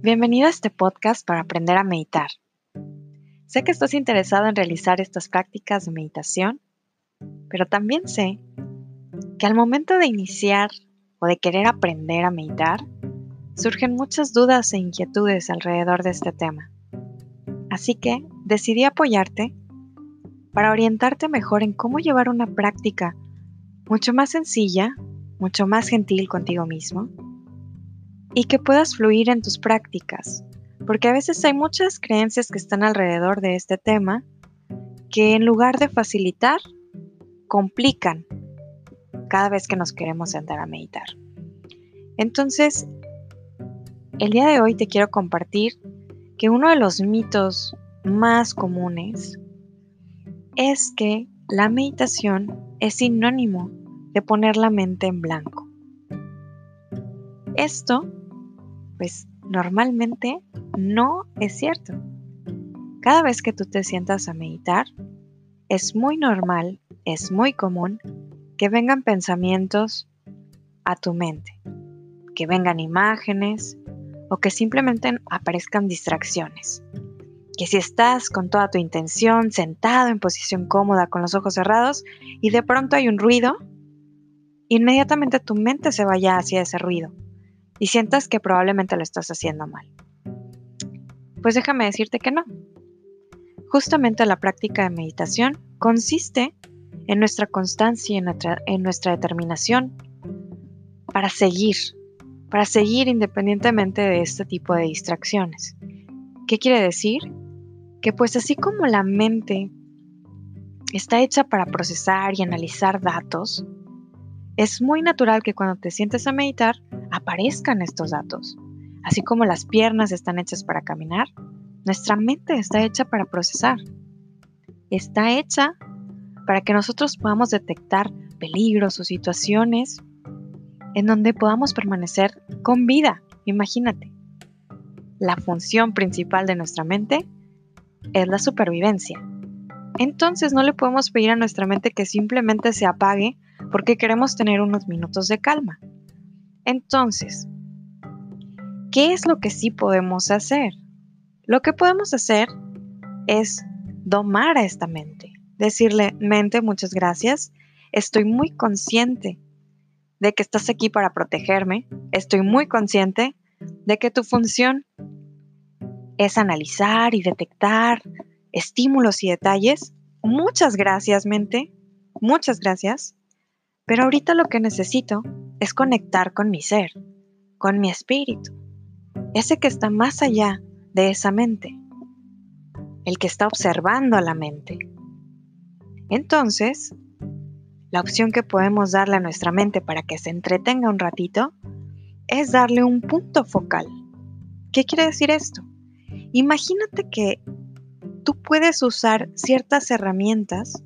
Bienvenido a este podcast para aprender a meditar. Sé que estás interesado en realizar estas prácticas de meditación, pero también sé que al momento de iniciar o de querer aprender a meditar, surgen muchas dudas e inquietudes alrededor de este tema. Así que decidí apoyarte para orientarte mejor en cómo llevar una práctica mucho más sencilla, mucho más gentil contigo mismo y que puedas fluir en tus prácticas, porque a veces hay muchas creencias que están alrededor de este tema que en lugar de facilitar, complican cada vez que nos queremos sentar a meditar. Entonces, el día de hoy te quiero compartir que uno de los mitos más comunes es que la meditación es sinónimo de poner la mente en blanco. Esto pues normalmente no es cierto. Cada vez que tú te sientas a meditar, es muy normal, es muy común que vengan pensamientos a tu mente, que vengan imágenes o que simplemente aparezcan distracciones. Que si estás con toda tu intención, sentado en posición cómoda, con los ojos cerrados, y de pronto hay un ruido, inmediatamente tu mente se vaya hacia ese ruido y sientas que probablemente lo estás haciendo mal. Pues déjame decirte que no. Justamente la práctica de meditación consiste en nuestra constancia y en nuestra, en nuestra determinación para seguir, para seguir independientemente de este tipo de distracciones. ¿Qué quiere decir? Que pues así como la mente está hecha para procesar y analizar datos, es muy natural que cuando te sientes a meditar aparezcan estos datos. Así como las piernas están hechas para caminar, nuestra mente está hecha para procesar. Está hecha para que nosotros podamos detectar peligros o situaciones en donde podamos permanecer con vida. Imagínate. La función principal de nuestra mente es la supervivencia. Entonces no le podemos pedir a nuestra mente que simplemente se apague porque queremos tener unos minutos de calma. Entonces, ¿qué es lo que sí podemos hacer? Lo que podemos hacer es domar a esta mente, decirle, mente, muchas gracias, estoy muy consciente de que estás aquí para protegerme, estoy muy consciente de que tu función es analizar y detectar estímulos y detalles. Muchas gracias, mente, muchas gracias. Pero ahorita lo que necesito es conectar con mi ser, con mi espíritu, ese que está más allá de esa mente, el que está observando a la mente. Entonces, la opción que podemos darle a nuestra mente para que se entretenga un ratito es darle un punto focal. ¿Qué quiere decir esto? Imagínate que tú puedes usar ciertas herramientas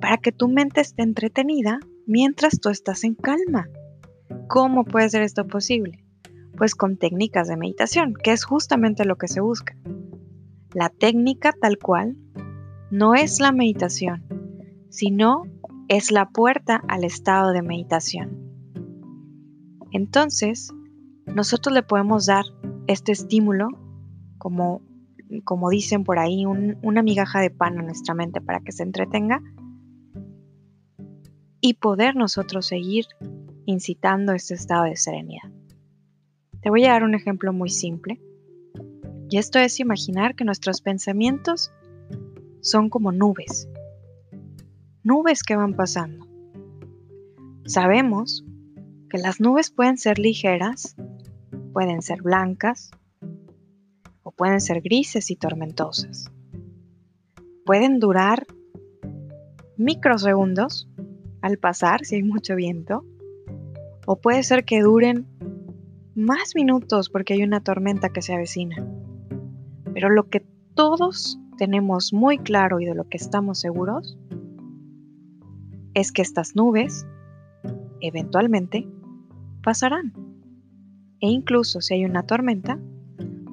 para que tu mente esté entretenida mientras tú estás en calma. ¿Cómo puede ser esto posible? Pues con técnicas de meditación, que es justamente lo que se busca. La técnica tal cual no es la meditación, sino es la puerta al estado de meditación. Entonces, nosotros le podemos dar este estímulo, como, como dicen por ahí, una migaja de pan a nuestra mente para que se entretenga y poder nosotros seguir incitando este estado de serenidad. Te voy a dar un ejemplo muy simple. Y esto es imaginar que nuestros pensamientos son como nubes. Nubes que van pasando. Sabemos que las nubes pueden ser ligeras, pueden ser blancas o pueden ser grises y tormentosas. Pueden durar microsegundos al pasar si hay mucho viento. O puede ser que duren más minutos porque hay una tormenta que se avecina. Pero lo que todos tenemos muy claro y de lo que estamos seguros es que estas nubes eventualmente pasarán. E incluso si hay una tormenta,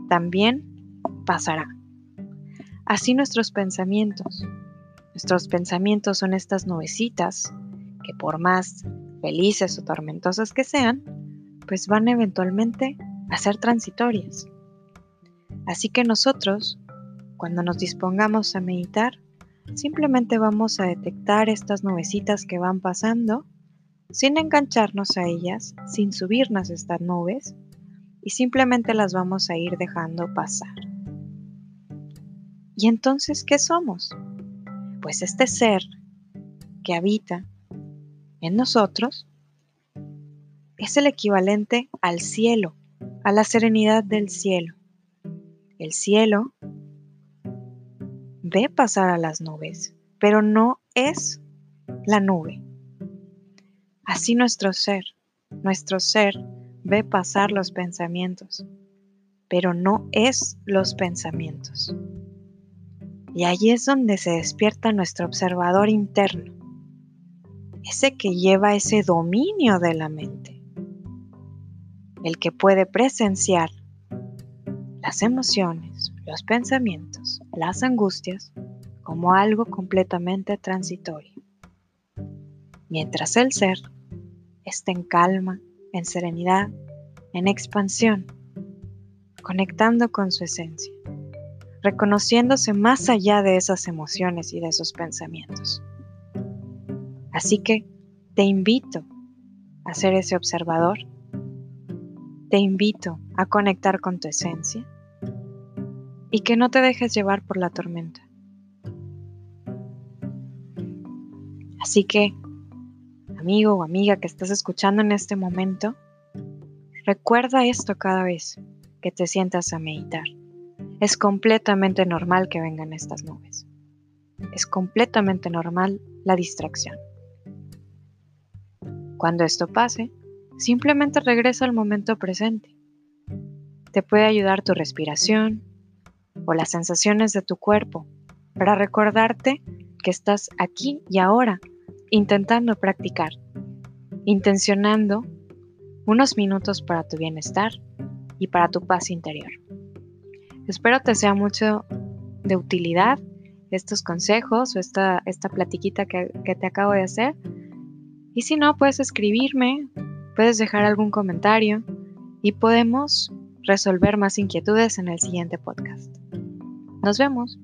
también pasará. Así nuestros pensamientos. Nuestros pensamientos son estas nubecitas que por más felices o tormentosas que sean, pues van eventualmente a ser transitorias. Así que nosotros, cuando nos dispongamos a meditar, simplemente vamos a detectar estas nubecitas que van pasando sin engancharnos a ellas, sin subirnos a estas nubes y simplemente las vamos a ir dejando pasar. ¿Y entonces qué somos? Pues este ser que habita en nosotros es el equivalente al cielo, a la serenidad del cielo. El cielo ve pasar a las nubes, pero no es la nube. Así nuestro ser, nuestro ser ve pasar los pensamientos, pero no es los pensamientos. Y ahí es donde se despierta nuestro observador interno, ese que lleva ese dominio de la mente, el que puede presenciar las emociones, los pensamientos, las angustias como algo completamente transitorio. Mientras el ser está en calma, en serenidad, en expansión, conectando con su esencia, reconociéndose más allá de esas emociones y de esos pensamientos. Así que te invito a ser ese observador, te invito a conectar con tu esencia y que no te dejes llevar por la tormenta. Así que, amigo o amiga que estás escuchando en este momento, recuerda esto cada vez que te sientas a meditar. Es completamente normal que vengan estas nubes. Es completamente normal la distracción. Cuando esto pase, simplemente regresa al momento presente. Te puede ayudar tu respiración, o las sensaciones de tu cuerpo para recordarte que estás aquí y ahora intentando practicar, intencionando unos minutos para tu bienestar y para tu paz interior. Espero te sea mucho de utilidad estos consejos o esta, esta platiquita que, que te acabo de hacer. Y si no, puedes escribirme, puedes dejar algún comentario y podemos resolver más inquietudes en el siguiente podcast. Nos vemos.